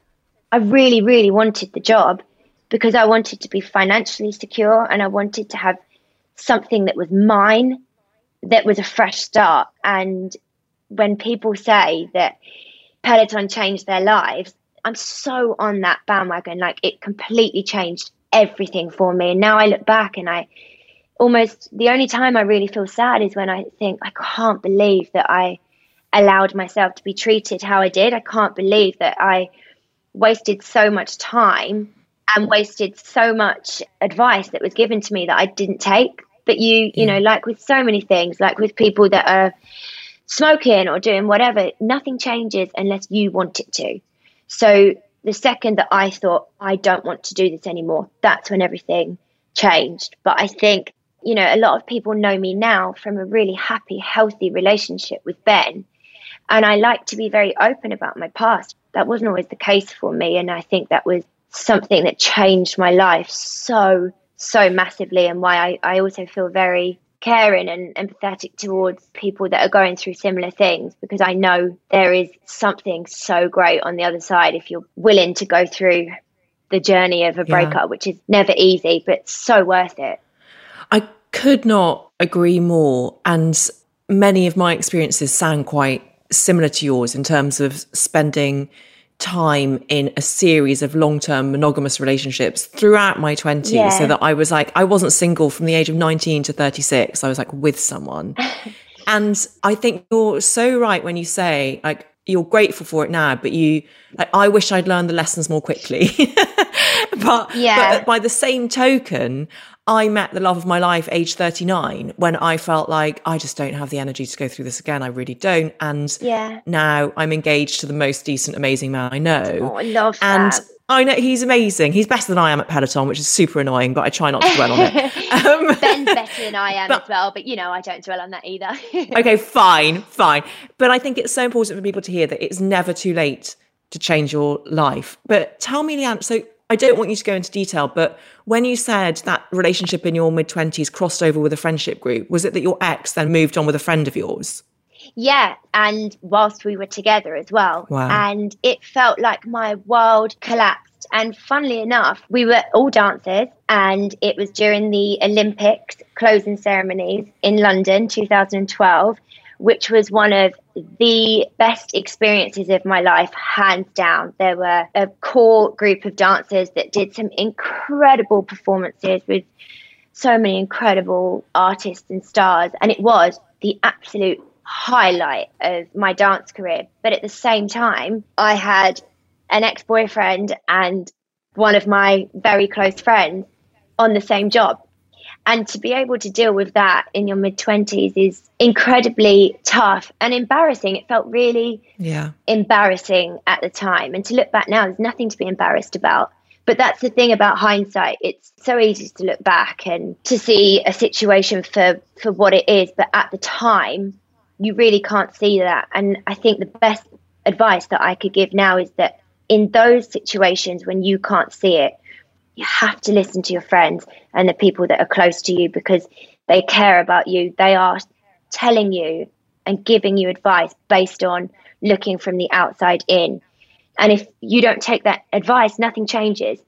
I really, really wanted the job because I wanted to be financially secure and I wanted to have something that was mine that was a fresh start. And when people say that Peloton changed their lives, I'm so on that bandwagon. Like it completely changed everything for me. And now I look back and I almost the only time I really feel sad is when I think I can't believe that I allowed myself to be treated how I did. I can't believe that I wasted so much time and wasted so much advice that was given to me that I didn't take But you, you yeah. know, like with so many things, like with people that are smoking or doing whatever, nothing changes unless you want it to. So the second that I thought, I don't want to do this anymore, that's when everything changed. But I think, you know, a lot of people know me now from a really happy, healthy relationship with Ben. And I like to be very open about my past. That wasn't always the case for me. And I think that was something that changed my life so, so massively, and why I, I also feel very caring and empathetic towards people that are going through similar things because I know there is something so great on the other side if you're willing to go through the journey of a breakup, yeah. which is never easy, but so worth it. I could not agree more. And many of my experiences sound quite similar to yours in terms of spending time in a series of long-term monogamous relationships throughout my 20s yeah. so that I was like I wasn't single from the age of 19 to 36 I was like with someone and I think you're so right when you say like you're grateful for it now but you like I wish I'd learned the lessons more quickly but, yeah. but by the same token I met the love of my life age 39 when I felt like I just don't have the energy to go through this again. I really don't. And yeah. now I'm engaged to the most decent, amazing man I know. Oh, I love and that. I know he's amazing. He's better than I am at Peloton, which is super annoying, but I try not to dwell on it. Um, Ben's better than I am but, as well, but you know, I don't dwell on that either. okay, fine, fine. But I think it's so important for people to hear that it's never too late to change your life. But tell me, Leanne, so I don't want you to go into detail, but when you said that relationship in your mid 20s crossed over with a friendship group, was it that your ex then moved on with a friend of yours? Yeah, and whilst we were together as well. Wow. And it felt like my world collapsed. And funnily enough, we were all dancers, and it was during the Olympics closing ceremonies in London 2012 which was one of the best experiences of my life, hands down. There were a core group of dancers that did some incredible performances with so many incredible artists and stars, and it was the absolute highlight of my dance career. But at the same time, I had an ex boyfriend and one of my very close friends on the same job. And to be able to deal with that in your mid 20s is incredibly tough and embarrassing. It felt really yeah. embarrassing at the time. And to look back now, there's nothing to be embarrassed about. But that's the thing about hindsight. It's so easy to look back and to see a situation for, for what it is. But at the time, you really can't see that. And I think the best advice that I could give now is that in those situations when you can't see it, you have to listen to your friends and the people that are close to you because they care about you. They are telling you and giving you advice based on looking from the outside in. And if you don't take that advice, nothing changes.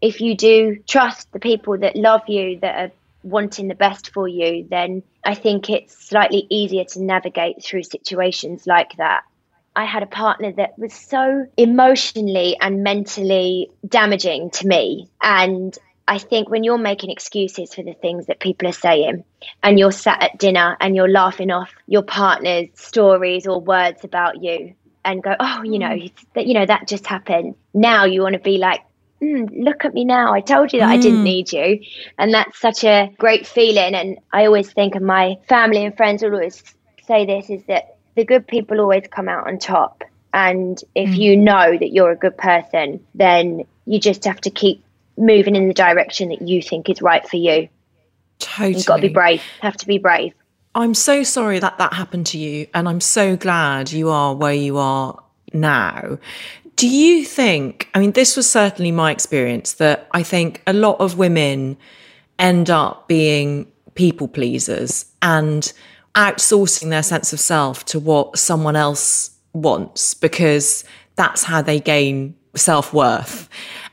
If you do trust the people that love you, that are wanting the best for you, then I think it's slightly easier to navigate through situations like that. I had a partner that was so emotionally and mentally damaging to me. And I think when you're making excuses for the things that people are saying, and you're sat at dinner and you're laughing off your partner's stories or words about you, and go, oh, you know, mm. that you know that just happened. Now you want to be like, mm, look at me now. I told you that mm. I didn't mm. need you, and that's such a great feeling. And I always think and my family and friends will always say this: is that the good people always come out on top. And if mm. you know that you're a good person, then you just have to keep moving in the direction that you think is right for you. Totally. You've got to be brave. Have to be brave. I'm so sorry that that happened to you. And I'm so glad you are where you are now. Do you think, I mean, this was certainly my experience that I think a lot of women end up being people pleasers and outsourcing their sense of self to what someone else wants because that's how they gain self worth.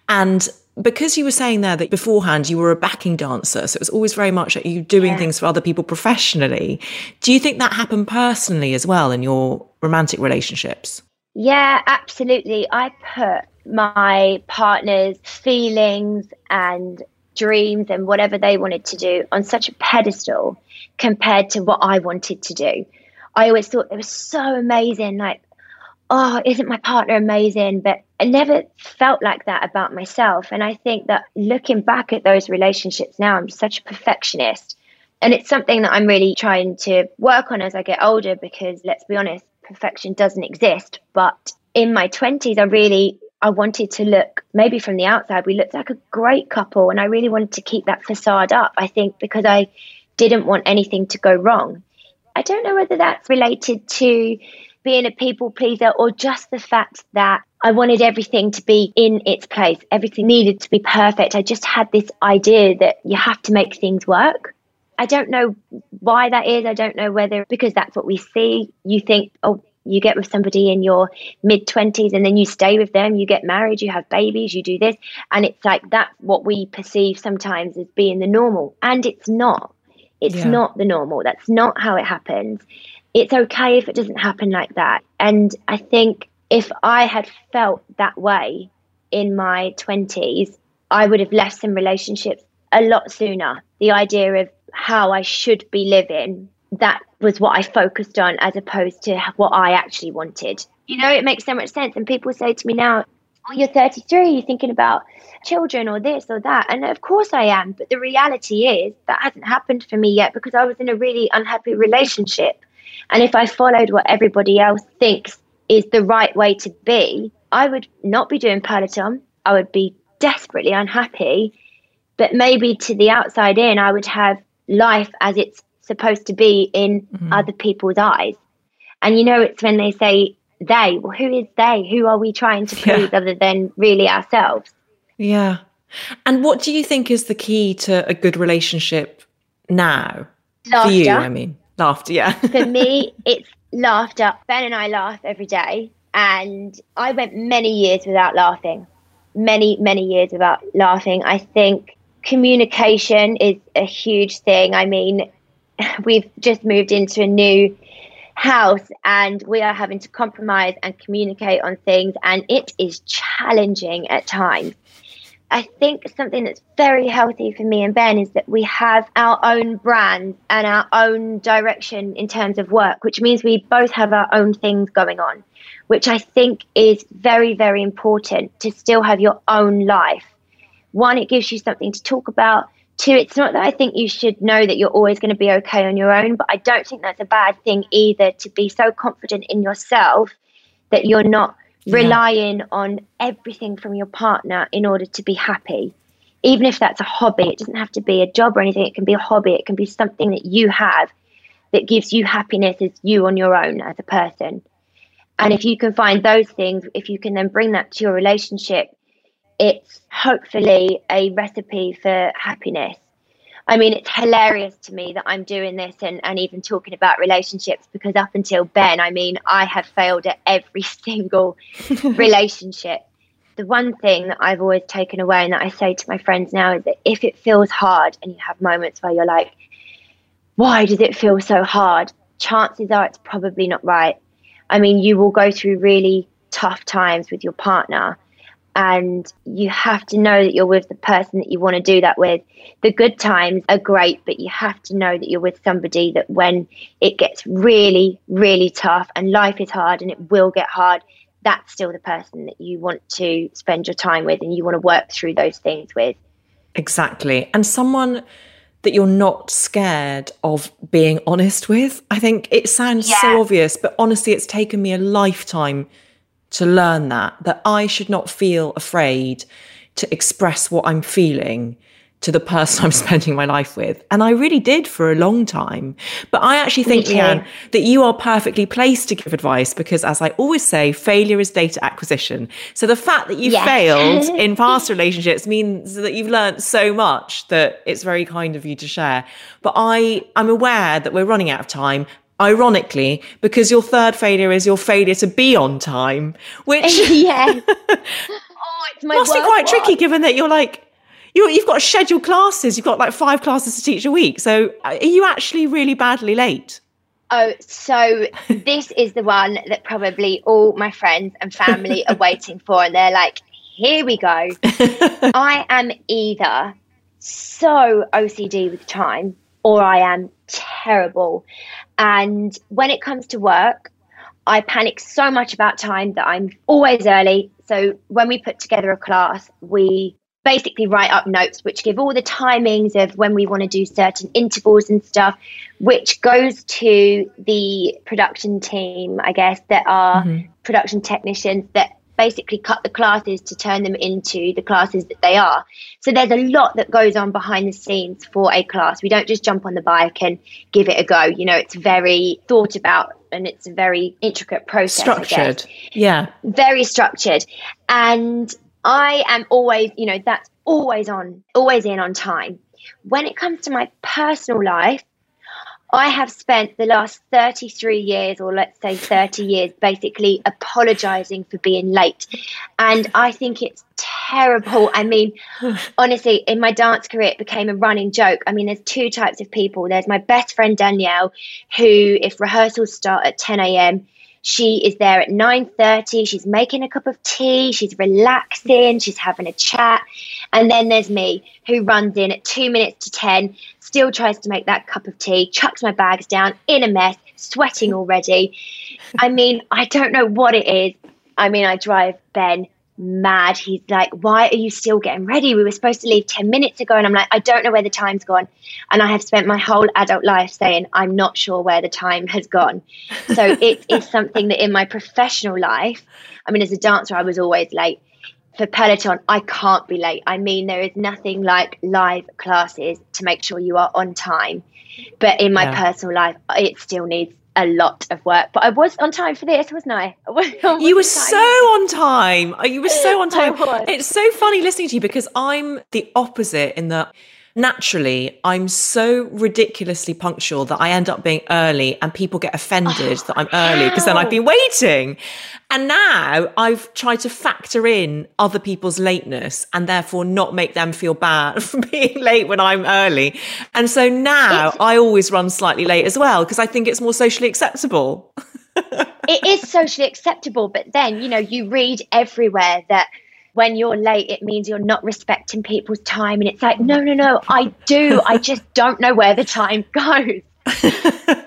And because you were saying there that beforehand you were a backing dancer, so it was always very much like you doing yeah. things for other people professionally. Do you think that happened personally as well in your romantic relationships? Yeah, absolutely. I put my partner's feelings and dreams and whatever they wanted to do on such a pedestal compared to what I wanted to do. I always thought it was so amazing. Like, oh, isn't my partner amazing? But I never felt like that about myself. And I think that looking back at those relationships now, I'm such a perfectionist And it's something that I'm really trying to work on as I get older because let's be honest, perfection doesn't exist. But in my 20s, I really I wanted to look maybe from the outside we looked like a great couple and I really wanted to keep that facade up I think because I didn't want anything to go wrong I don't know whether that's related to being a people pleaser or just the fact that I wanted everything to be in its place. Everything needed to be perfect. I just had this idea that you have to make things work. I don't know why that is. I don't know whether because that's what we see. You think, oh, you get with somebody in your mid 20s and then you stay with them, you get married, you have babies, you do this. And it's like that's what we perceive sometimes as being the normal. And it's not. It's yeah. not the normal. That's not how it happens. It's okay if it doesn't happen like that. And I think if I had felt that way in my 20s, I would have left some relationships a lot sooner. The idea of how I should be living, that was what I focused on as opposed to what I actually wanted. You know, it makes so much sense. And people say to me now, you're 33, you're thinking about children or this or that. And of course I am. But the reality is that hasn't happened for me yet because I was in a really unhappy relationship. And if I followed what everybody else thinks is the right way to be, I would not be doing Peloton. I would be desperately unhappy. But maybe to the outside in, I would have life as it's supposed to be in mm-hmm. other people's eyes. And you know, it's when they say they, well, who is they? Who are we trying to please yeah. other than really ourselves? Yeah. And what do you think is the key to a good relationship now? Laughter. For you, I mean, laughter, yeah. For me, it's laughter. Ben and I laugh every day. And I went many years without laughing. Many, many years without laughing. I think communication is a huge thing. I mean, we've just moved into a new house and we are having to compromise and communicate on things, and it is challenging at times. I think something that's very healthy for me and Ben is that we have our own brand and our own direction in terms of work, which means we both have our own things going on, which I think is very, very important to still have your own life. One, it gives you something to talk about. Two, it's not that I think you should know that you're always going to be okay on your own, but I don't think that's a bad thing either to be so confident in yourself that you're not relying yeah. on everything from your partner in order to be happy. Even if that's a hobby, it doesn't have to be a job or anything, it can be a hobby, it can be something that you have that gives you happiness as you on your own as a person. And if you can find those things, if you can then bring that to your relationship, it's hopefully a recipe for happiness. I mean, it's hilarious to me that I'm doing this and, and even talking about relationships because up until Ben, I mean, I have failed at every single relationship. The one thing that I've always taken away and that I say to my friends now is that if it feels hard and you have moments where you're like, why does it feel so hard? Chances are it's probably not right. I mean, you will go through really tough times with your partner and you have to know that you're with the person that you want to do that with. The good times are great, but you have to know that you're with somebody that when it gets really, really tough and life is hard and it will get hard, that's still the person that you want to spend your time with and you want to work through those things with. Exactly. And someone that you're not scared of being honest with. I think it sounds yeah. so obvious, but honestly, it's taken me a lifetime to learn that, that I should not feel afraid to express what I'm feeling to the person I'm spending my life with. And I really did for a long time. But I actually think, Leanne, that you are perfectly placed to give advice because, as I always say, failure is data acquisition. So the fact that you yes. failed in past relationships means that you've learned so much that it's very kind of you to share. But I, I'm aware that we're running out of time ironically, because your third failure is your failure to be on time, which yeah, oh, must be quite tricky given that you're like you you've got scheduled classes, you've got like five classes to teach a week. So uh, are you actually really badly late? Oh, so this is the one that probably all my friends and family are waiting for, and they're like, "Here we go." I am either so OCD with time, or I am terrible and when it comes to work, I panic so much about time that I'm always early. So when we put together a class, we basically write up notes which give all the timings of when we want to do certain intervals and stuff, which goes to the production team, I guess, that are mm-hmm. production technicians that basically cut the classes to turn them into the classes that they are. So there's a lot that goes on behind the scenes for a class. We don't just jump on the bike and give it a go. You know, it's very thought about and it's a very intricate process. Structured. Yeah. Very structured. And I am always, you know, that's always on, always in on time. When it comes to my personal life, I have spent the last 33 years, or let's say 30 years, basically apologizing for being late. And I think it's terrible. I mean, honestly, in my dance career, it became a running joke. I mean, there's two types of people. There's my best friend, Danielle, who, if rehearsals start at 10 a.m., she is there at 9:30 she's making a cup of tea. She's relaxing. She's having a chat. And then there's me who runs in at 2 minutes to 10 still tries to make that cup of tea chucks my bags down in a mess sweating already. I mean i don't know what it is. I mean i drive ben mad. He's like, Why are you still getting ready? We were supposed to leave 10 minutes ago. And I'm like, I don't know where the time's gone. And I have spent my whole adult life saying, I'm not sure where the time has gone. So it is something that in my professional life, I mean, as a dancer, I was always late. For Peloton, I can't be late. I mean, there is nothing like live classes to make sure you are on time. But in my yeah. personal life, it still needs a lot of work, but I was on time for this, wasn't I? I oh, you were so on time. You were so on time. It's so funny listening to you because I'm the opposite in that naturally I'm so ridiculously punctual that I end up being early and people get offended oh, that I'm early because then I've been waiting. And now I've tried to factor in other people's lateness and therefore not make them feel bad for being late when I'm early. And so now it's, I always run slightly late as well because I think it's more socially acceptable. it is socially acceptable, but then, you know, you read everywhere that when you're late, it means you're not respecting people's time. And it's like, no, no, no, I do. I just don't know where the time goes.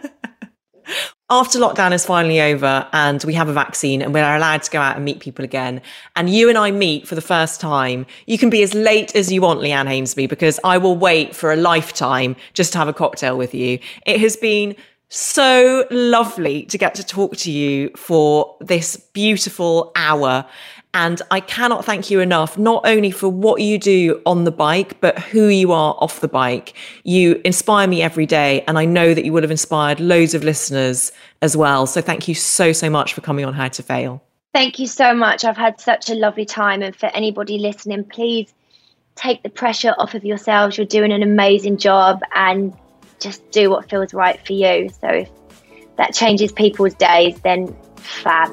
After lockdown is finally over and we have a vaccine and we're allowed to go out and meet people again, and you and I meet for the first time, you can be as late as you want, Leanne Hainsby, because I will wait for a lifetime just to have a cocktail with you. It has been so lovely to get to talk to you for this beautiful hour. And I cannot thank you enough, not only for what you do on the bike, but who you are off the bike. You inspire me every day. And I know that you would have inspired loads of listeners as well. So thank you so, so much for coming on How to Fail. Thank you so much. I've had such a lovely time. And for anybody listening, please take the pressure off of yourselves. You're doing an amazing job and just do what feels right for you. So if that changes people's days, then fab.